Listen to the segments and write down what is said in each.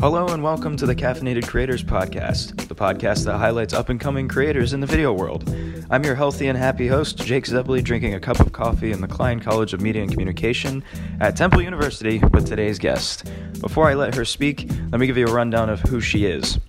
Hello and welcome to the Caffeinated Creators Podcast, the podcast that highlights up and coming creators in the video world. I'm your healthy and happy host, Jake Zebley, drinking a cup of coffee in the Klein College of Media and Communication at Temple University with today's guest. Before I let her speak, let me give you a rundown of who she is.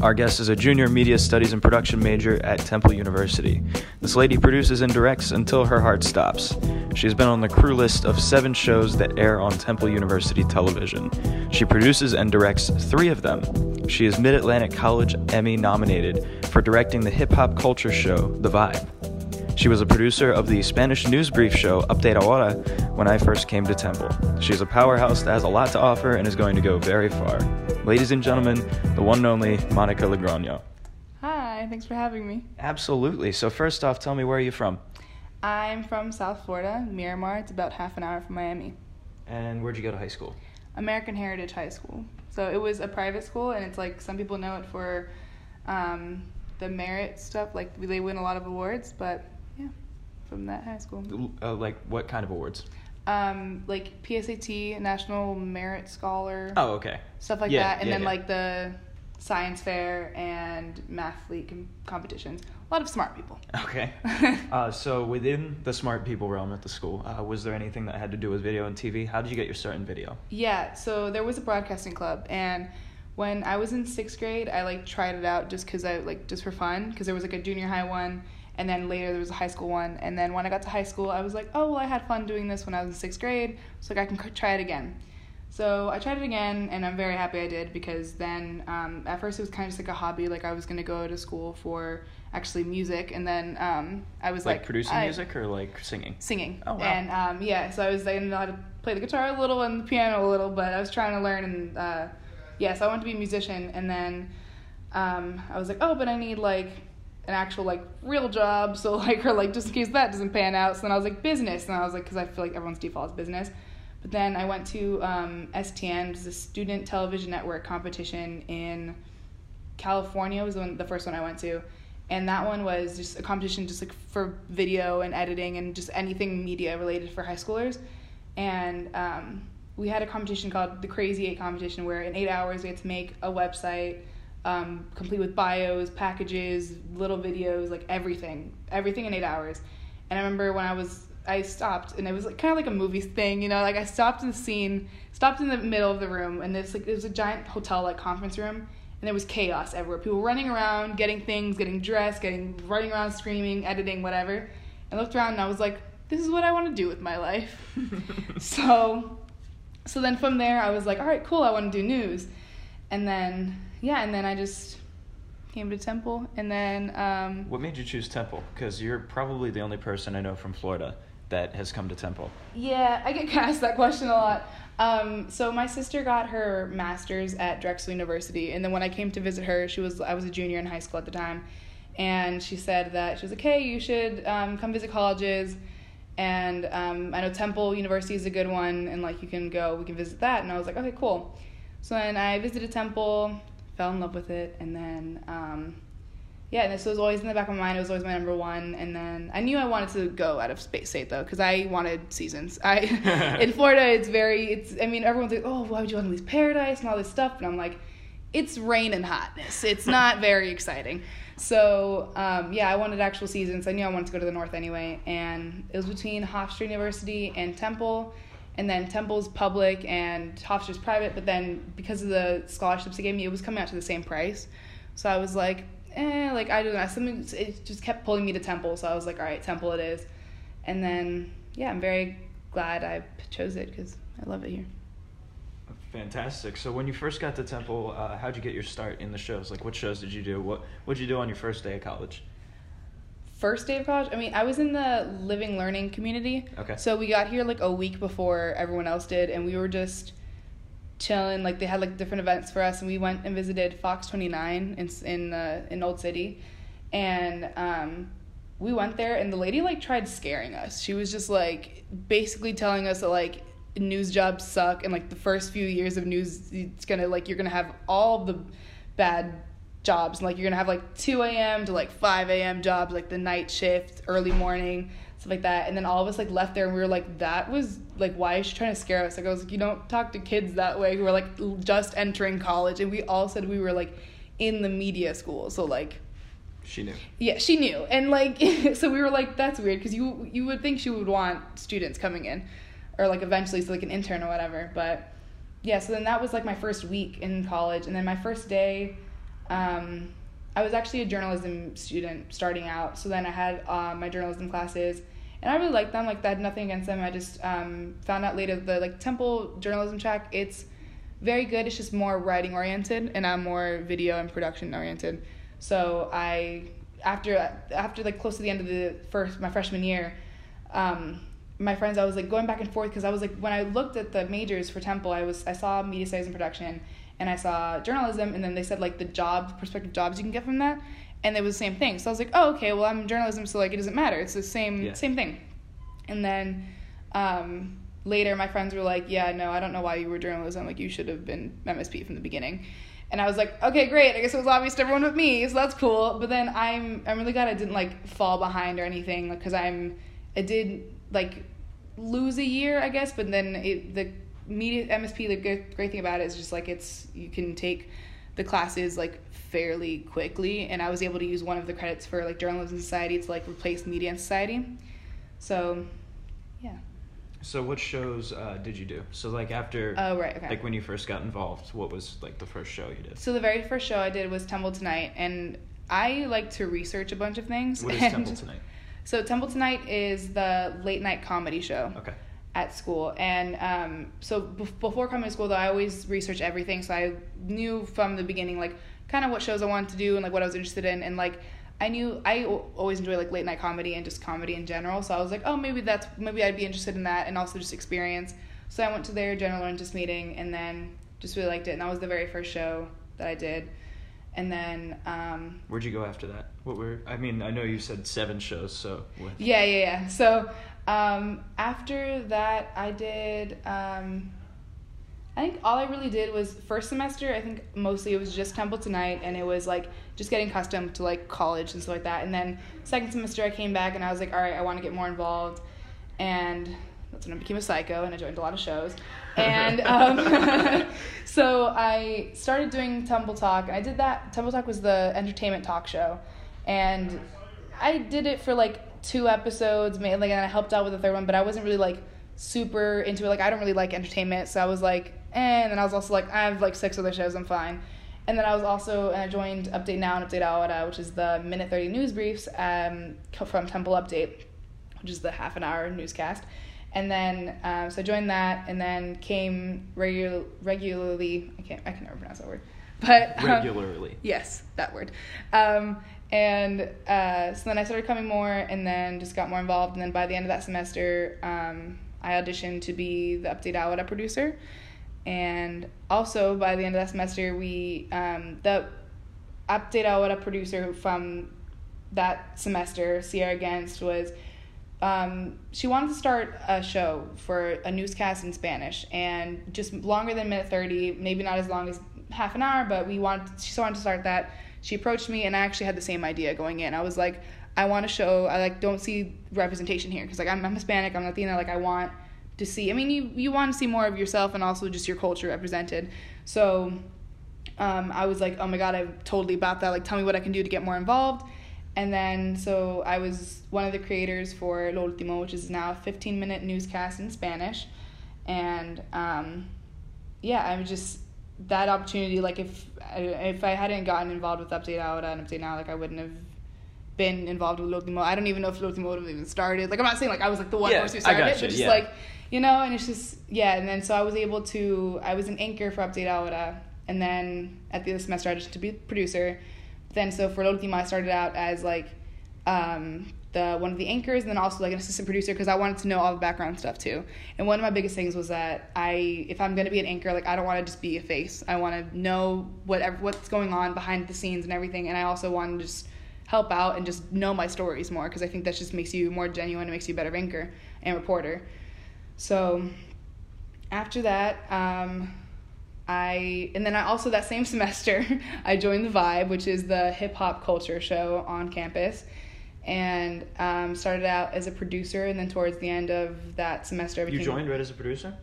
Our guest is a junior media studies and production major at Temple University. This lady produces and directs until her heart stops. She's been on the crew list of seven shows that air on Temple University television. She produces and directs three of them. She is Mid Atlantic College Emmy nominated for directing the hip hop culture show, The Vibe. She was a producer of the Spanish news brief show Update Ahora when I first came to Temple. She's a powerhouse that has a lot to offer and is going to go very far. Ladies and gentlemen, the one and only Monica Lagrano. Hi, thanks for having me. Absolutely. So, first off, tell me where are you from? I'm from South Florida, Miramar. It's about half an hour from Miami. And where'd you go to high school? American Heritage High School. So it was a private school, and it's like some people know it for um, the merit stuff. Like they win a lot of awards, but yeah, from that high school. Uh, like, what kind of awards? Um, like PSAT, National Merit Scholar. Oh, okay. Stuff like Yeah, that, and yeah, then yeah. like the science fair and math league com- competitions. A lot of smart people. Okay. uh, so, within the smart people realm at the school, uh, was there anything that had to do with video and TV? How did you get your start in video? Yeah, so there was a broadcasting club, and when I was in sixth grade, I like tried it out just because I like just for fun because there was like a junior high one, and then later there was a high school one, and then when I got to high school, I was like, oh well, I had fun doing this when I was in sixth grade, so like I can try it again. So I tried it again, and I'm very happy I did because then um, at first it was kind of just like a hobby, like I was gonna go to school for actually music, and then um, I was Like, like, producing I- music or like singing? singing. Oh, wow. And um, yeah, so I was know how to play the guitar a little and the piano a little, but I was trying to learn and uh, yeah, so I wanted to be a musician. And then um, I was like, oh, but I need like an actual like real job, so like or like just in case that doesn't pan out. So then I was like business, and I was like, because I feel like everyone's default is business. But then I went to um, STN, which is a student television network competition in California was the, one, the first one I went to, and that one was just a competition just like for video and editing and just anything media related for high schoolers, and um, we had a competition called the Crazy Eight competition where in eight hours we had to make a website um, complete with bios, packages, little videos, like everything, everything in eight hours. And I remember when I was I stopped and it was like kind of like a movie thing, you know, like I stopped in the scene, stopped in the middle of the room and this like it was a giant hotel like conference room and there was chaos everywhere. People running around, getting things, getting dressed, getting running around screaming, editing, whatever. I looked around and I was like, this is what I want to do with my life. so so then from there I was like, all right, cool, I want to do news. And then yeah, and then I just came to Temple and then um What made you choose Temple? Because you're probably the only person I know from Florida that has come to Temple. Yeah, I get asked that question a lot. Um, so my sister got her master's at Drexel University, and then when I came to visit her, she was I was a junior in high school at the time, and she said that she was like, "Hey, you should um, come visit colleges." And um, I know Temple University is a good one, and like you can go, we can visit that. And I was like, okay, cool. So then I visited Temple, fell in love with it, and then um, yeah, and this was always in the back of my mind. It was always my number one. And then I knew I wanted to go out of Space State though, because I wanted seasons. I in Florida, it's very. It's. I mean, everyone's like, oh, why would you want to leave paradise and all this stuff? And I'm like, it's rain and hotness. It's not very exciting. So um, yeah, I wanted actual seasons. I knew I wanted to go to the north anyway, and it was between Hofstra University and Temple. And then Temple's public and Hofstra's private, but then because of the scholarships they gave me, it was coming out to the same price. So I was like, eh, like I don't know, something it just kept pulling me to Temple. So I was like, all right, Temple it is. And then yeah, I'm very glad I chose it because I love it here. Fantastic. So when you first got to Temple, uh, how'd you get your start in the shows? Like, what shows did you do? What What'd you do on your first day of college? First day of college, I mean, I was in the living learning community. Okay. So we got here like a week before everyone else did, and we were just chilling. Like they had like different events for us, and we went and visited Fox 29 in in uh, in Old City, and um, we went there, and the lady like tried scaring us. She was just like basically telling us that like news jobs suck, and like the first few years of news, it's gonna like you're gonna have all the bad jobs, and like you're gonna have like 2 a.m. to like 5 a.m. jobs, like the night shift, early morning. Stuff like that. And then all of us like left there and we were like, that was like, why is she trying to scare us? Like I was like, you don't talk to kids that way who are like just entering college. And we all said we were like in the media school. So like She knew. yeah, she knew, and like, so we were like, that's weird because you you would think she would want students coming in, or like eventually, so like an intern or whatever. But yeah, so then that was like my first week in college, and then my first day, um, I was actually a journalism student starting out. So then I had uh, my journalism classes, and I really liked them. Like, I had nothing against them. I just um, found out later the like Temple journalism track. It's very good. It's just more writing oriented, and I'm more video and production oriented. So I after after like close to the end of the first my freshman year, um, my friends I was like going back and forth because I was like when I looked at the majors for Temple, I was I saw media studies and production, and I saw journalism, and then they said like the job prospective jobs you can get from that, and it was the same thing. So I was like, oh okay, well I'm journalism, so like it doesn't matter. It's the same Yeah. same thing, and then. Um, later my friends were like yeah no i don't know why you were journalism like you should have been msp from the beginning and i was like okay great i guess it was obvious to everyone but me so that's cool but then i'm i'm really glad i didn't like fall behind or anything because i'm i did like lose a year i guess but then it the media msp the good, great thing about it is just like it's you can take the classes like fairly quickly and i was able to use one of the credits for like journalism society to like replace media and society so yeah So what shows uh, did you do? So like after, oh right okay like when you first got involved, what was like the first show you did? So the very first show I did was Temple Tonight, and I like to research a bunch of things. What is and Temple Tonight? So Temple Tonight is the late night comedy show Okay. At school, and um, so bef- before coming to school, though, I always researched everything. So I knew from the beginning, like kind of what shows I wanted to do and like what I was interested in, and like I knew I always enjoy like late night comedy and just comedy in general. So I was like, oh, maybe that's maybe I'd be interested in that, and also just experience. So I went to their general interest meeting, and then just really liked it, and that was the very first show that I did. And then um, Where'd you go after that? What were? I mean, I know you said seven shows, so what? yeah, yeah, yeah. So um, after that, I did. Um, I think all I really did was first semester. I think mostly it was just Temple Tonight, and it was like just getting accustomed to like college and stuff like that. And then second semester, I came back and I was like, all right, I want to get more involved, and that's when I became a psycho and I joined a lot of shows. And um, so I started doing Temple Talk, and I did that. Temple Talk was the entertainment talk show, and I did it for like two episodes, ma- like and I helped out with the third one, but I wasn't really like super into it. Like I don't really like entertainment, so I was like, eh. And then I was also like, I have like six other shows, I'm fine. And then I was also and I joined Update Now and Update Ahora, which is the minute thirty news briefs um, from Temple Update, which is the half an hour newscast. And then um, so I joined that, and then came regular regularly. I can't I can never pronounce that word, but um, Regularly. Yes, that word. Um, and uh, so then I started coming more and then just got more involved. And then by the end of that semester, um, I auditioned to be the Update Ahora producer. And also by the end of that semester, we, um, the Update Ahora producer from that semester, Sierra Genst, was um, she wanted to start a show for a newscast in Spanish and just longer than minute 30, maybe not as long as half an hour, but we wanted, she wanted to start that. She approached me and I actually had the same idea going in. I was like, I want to show, I like don't see representation here because like I'm, I'm Hispanic, I'm Latina, like I want to see, I mean, you, you want to see more of yourself and also just your culture represented. So um, I was like, oh my god, I'm totally about that. Like, tell me what I can do to get more involved. And then, so I was one of the creators for Lo Ultimo, which is now a 15 minute newscast in Spanish. And um, yeah, I'm just that opportunity. Like, if if I hadn't gotten involved with Update Ahora and Update Now, like I wouldn't have been involved with Lo Ultimo. I don't even know if Lo Ultimo would have even started. Like, I'm not saying like I was like the one Yeah, person who started it, but just yeah. like you know. And it's just yeah. And then so I was able to. I was an anchor for Update Ahora, and then at the end of the semester I just to be producer. Then so for Lo Ultimo I started out as like um, the one of the anchors, and then also like an assistant producer because I wanted to know all the background stuff too. And one of my biggest things was that I, if I'm gonna be an anchor, like I don't want to just be a face. I want to know whatever what's going on behind the scenes and everything. And I also want to just help out and just know my stories more because I think that just makes you more genuine. It makes you a better anchor and reporter. So after that, um, I and then I also that same semester I joined the Vibe, which is the hip hop culture show on campus, and um, started out as a producer, and then towards the end of that semester, I You joined right as a producer?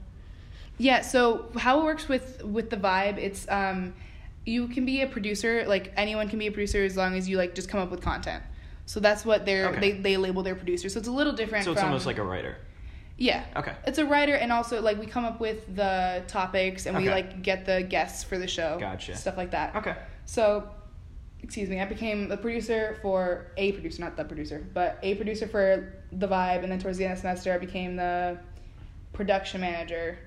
yeah, so how it works with with the vibe, it's um you can be a producer, like anyone can be a producer as long as you like just come up with content. So that's what they're Okay. they they label their producer. So it's a little different So it's from almost like a writer. Yeah. Okay. It's a writer and also like we come up with the topics and we like get the guests for the show. Gotcha. Stuff like that. Okay. So, excuse me, I became a producer for a producer, not the producer, but a producer for the vibe, and then towards the end of the semester, I became the production manager,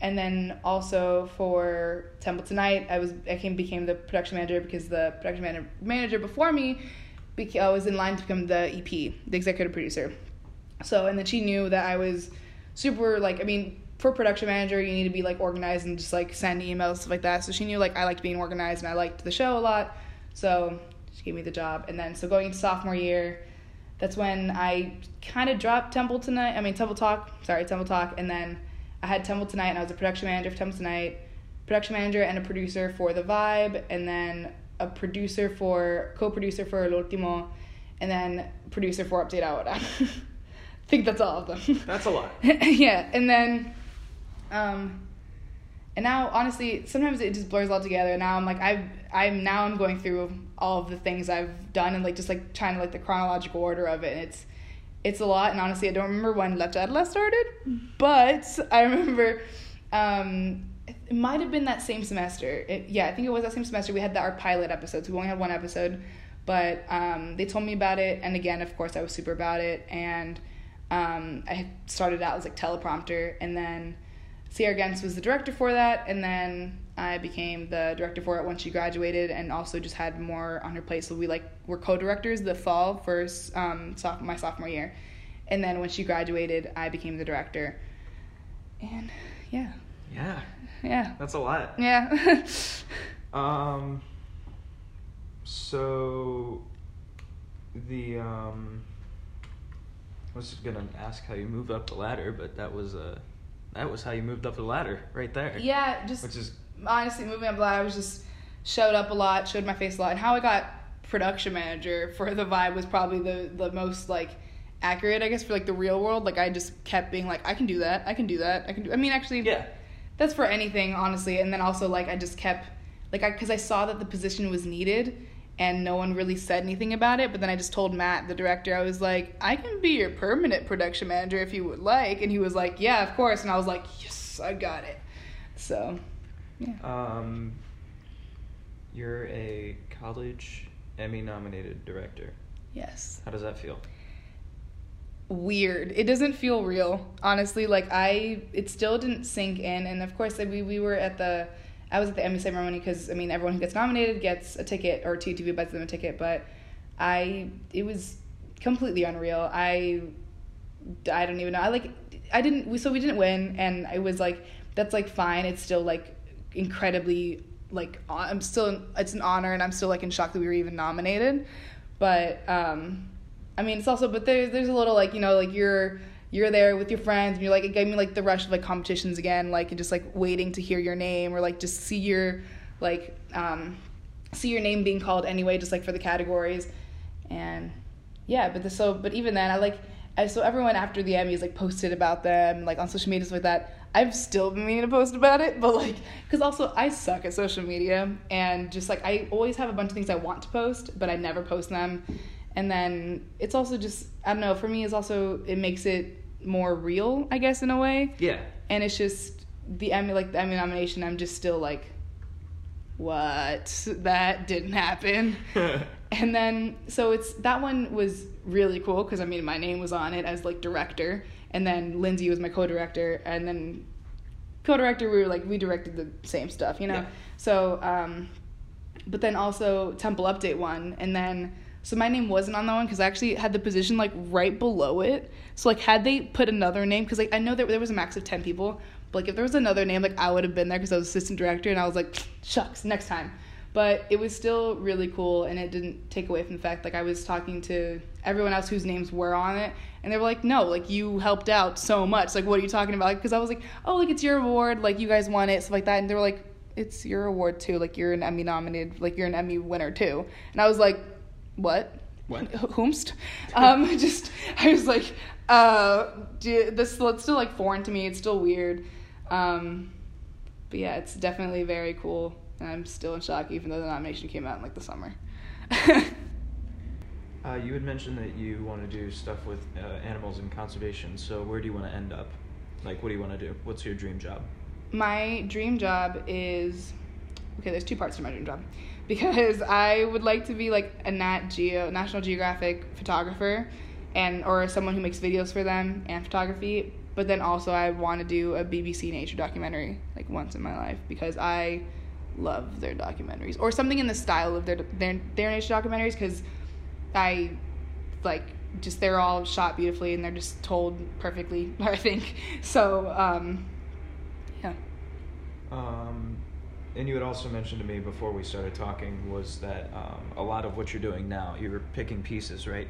and then also for Temple Tonight, I was I came became the production manager because the production man- manager before me, beca- I was in line to become the EP, the executive producer. So, and then she knew that I was super like I mean for production manager you need to be like organized and just like send emails stuff like that. So she knew like I liked being organized and I liked the show a lot. So she gave me the job. And then so going into sophomore year, that's when I kind of dropped Temple Tonight. I mean Temple Talk. Sorry, Temple Talk. And then I had Temple Tonight and I was a production manager for Temple Tonight, production manager and a producer for The Vibe, and then a producer for co-producer for Lo Ultimo, and then producer for Update Ahora. I think that's all of them. That's a lot. yeah, and then, um, and now honestly, sometimes it just blurs all together. Now I'm like I've I'm now I'm going through all of the things I've done and like just like trying to like the chronological order of it. And it's it's a lot, and honestly, I don't remember when Left Adela started, but I remember. Um, it might have been that same semester. It, yeah, I think it was that same semester. We had the, our pilot episodes. We only had one episode, but um, they told me about it, and again, of course, I was super about it. And um, I started out as like teleprompter, and then Sierra Gens was the director for that, and then I became the director for it once she graduated, and also just had more on her plate. So we like were co-directors the fall for um, soph- my sophomore year, and then when she graduated, I became the director. And yeah, Yeah. yeah, That's a lot. yeah. Um. So, the um, I was gonna ask how you moved up the ladder, but that was uh, that was how you moved up the ladder right there. yeah, just Which is honestly moving up the ladder, I was just showed up a lot, showed my face a lot, and how I got production manager for the vibe was probably the the most like accurate, I guess, for like the real world. Like I just kept being like, I can do that, I can do that, I can do. I mean, actually, yeah. that's for anything, honestly. And then also like I just kept like I because I saw that the position was needed. And no one really said anything about it, but then I just told Matt, the director, I was like, I can be your permanent production manager if you would like. And he was like, Yeah, of course. And I was like, Yes, I got it. So, yeah. Um, you're a college Emmy nominated director. Yes. How does that feel? Weird. It doesn't feel real, honestly. Like I, it still didn't sink in. And of course, like, we we were at the, I was at the Emmy ceremony because I mean everyone who gets nominated gets a ticket or TTV buys them a ticket. But I, it was completely unreal. I, I don't even know. I like, I didn't. We so we didn't win, and it was like that's like fine. It's still like incredibly like I'm still it's an honor, and I'm still like in shock that we were even nominated. But um, I mean, it's also, but there's there's a little like you know like you're you're there with your friends and you're like it gave me like the rush of like competitions again, like and just like waiting to hear your name or like just see your like um, see your name being called anyway, just like for the categories, and yeah, but the, so but even then I like I, so everyone after the Emmys like posted about them like on social media stuff like that. I've still been meaning to post about it, but like, because also I suck at social media and just like I always have a bunch of things I want to post, but I never post them. And then it's also just I don't know. For me, it's also it makes it more real, I guess, in a way. Yeah. And it's just the Emmy like the Emmy nomination. I'm just still like, what? That didn't happen. And then so it's that one was really cool because I mean my name was on it as like director, and then Lindsay was my co-director, and then co-director we were like we directed the same stuff, you know. Yeah. So, um, but then also Temple Update one, and then so my name wasn't on that one because I actually had the position like right below it. So like had they put another name because like I know that there was a max of ten people, but like if there was another name like I would have been there because I was assistant director, and I was like shucks next time. But it was still really cool and it didn't take away from the fact like i was talking to everyone else whose names were on it and they were like no like you helped out so much. Like what are you talking about? Because i was like oh like it's your award. Like you guys won it stuff like that. And they were like it's your award too. Like you're an emmy nominated like you're an emmy winner too. And i was like what What? Whomst. Um, just I was like, uh, do, this it's still like foreign to me. It's still weird. Um, but yeah, it's definitely very cool. And I'm still in shock, even though the nomination came out in like the summer. Uh, you had mentioned that you want to do stuff with uh, animals and conservation. So where do you want to end up? Like, what do you want to do? What's your dream job? my dream job is okay. There's two parts to my dream job because I would like to be like a Nat Geo, National Geographic photographer, and or someone who makes videos for them and photography. But then also I want to do a BBC nature documentary like once in my life because I love their documentaries or something in the style of their their, their nature documentaries because I like just they're all shot beautifully and they're just told perfectly. I think so. Um, yeah. Um, and you had also mentioned to me before we started talking was that um, a lot of what you're doing now, you're picking pieces, right?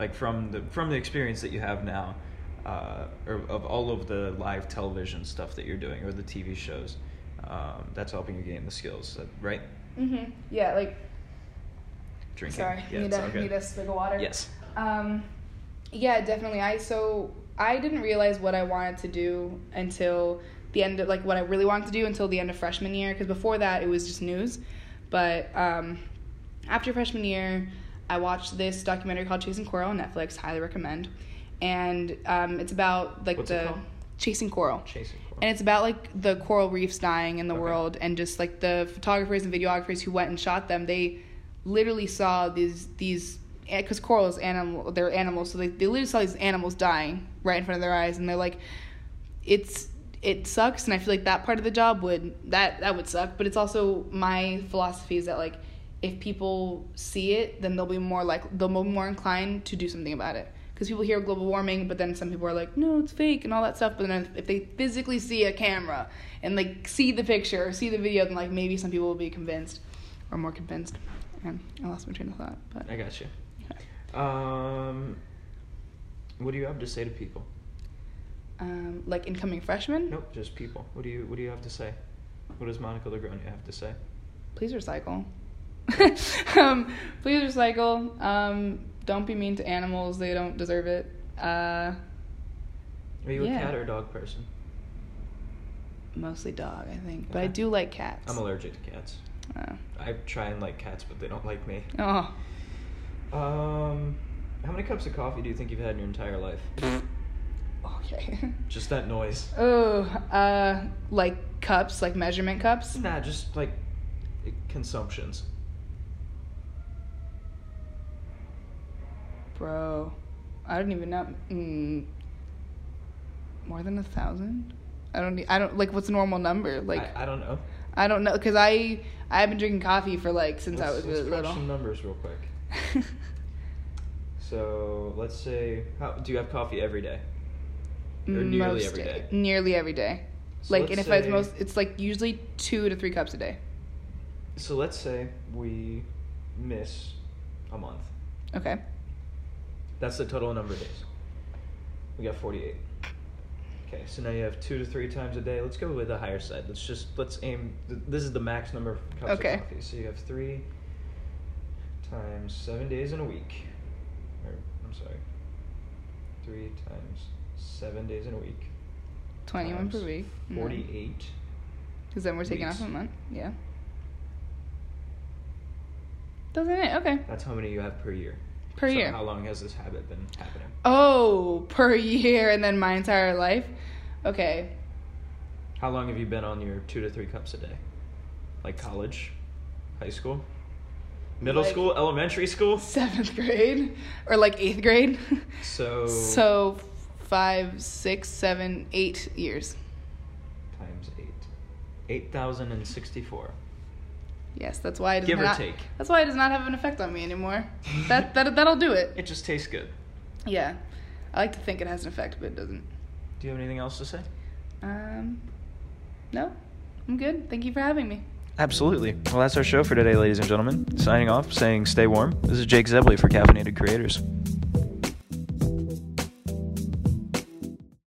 Like from the from the experience that you have now, uh, or of all of the live television stuff that you're doing, or the TV shows, um, that's helping you gain the skills, right? Mm-hmm. Yeah. Like. Drinking. Sorry. Yeah, need a good. need a swig of water. Yes. Um, yeah, definitely. I so I didn't realize what I wanted to do until the end of like what I really wanted to do until the end of freshman year because before that it was just news. But um, after freshman year, I watched this documentary called Chasing Coral on Netflix. Highly recommend. And um, it's about like What's the? Chasing Coral. Chasing. coral. And it's about like the coral reefs dying in the Okay. world and just like the photographers and videographers who went and shot them. They literally saw these these because corals is animal they're animals so they, they literally saw these animals dying right in front of their eyes and they're like it's it sucks and I feel like that part of the job would that that would suck but it's also my philosophy is that like if people see it then they'll be more like they'll be more inclined to do something about it because people hear global warming but then some people are like no it's fake and all that stuff but then if they physically see a camera and like see the picture or see the video then like maybe some people will be convinced or more convinced and I lost my train of thought but I got you. Um, what do you have to say to people? Um, like incoming freshmen Nope, just people. What do you What do you have to say? What does Monica Lagronia have to say? please recycle. um, please recycle. Um, don't be mean to animals; they don't deserve it. Uh, Are you Yeah. a cat or a dog person? mostly dog, I think, but I do like cats. I'm allergic to cats. Oh. I try and like cats, but they don't like me. oh, Um, how many cups of coffee do you think you've had in your entire life? okay. Just that noise. oh, uh, like cups, like measurement cups. Nah, just like consumptions. Bro, I don't even know. Mm, more than a thousand? I don't. I don't like. What's a normal number? Like I, I don't know. I don't know because I I've been drinking coffee for like since I Let's- was let's really little. some numbers real quick. So let's say, how, do you have coffee every day? Or nearly Most every day. Nearly every day. So like, and if I was most, it's like usually two to three cups a day. So let's say we miss a month. Okay. That's the total number of days. We got 48. Okay, so now you have two to three times a day. Let's go with the higher side. Let's just let's aim. This is the max number of cups Okay. of coffee. So you have three times seven days in a week. Or I'm sorry, three times seven days in a week. Twenty-one per week. Mm. Forty-eight. Because then we're taking off a month. Yeah. Doesn't it? Okay. That's how many you have per year. Per So year. How long has this habit been happening? Oh, per year and then my entire life. Okay. How long have you been on your two to three cups a day? Like college, high school, middle Like- school, elementary school. Seventh grade or like eighth grade. So so five, six, seven, eight years. times eight, eight thousand and sixty-four. Yes, that's why it does Give or not. take. That's why it does not have an effect on me anymore. that that that'll do it. It just tastes good. Yeah, I like to think it has an effect, but it doesn't. Do you have anything else to say? Um, no, I'm good. Thank you for having me. Absolutely. Well, that's our show for today, ladies and gentlemen. Signing off, saying stay warm. This is Jake Zebley for Caffeinated Creators.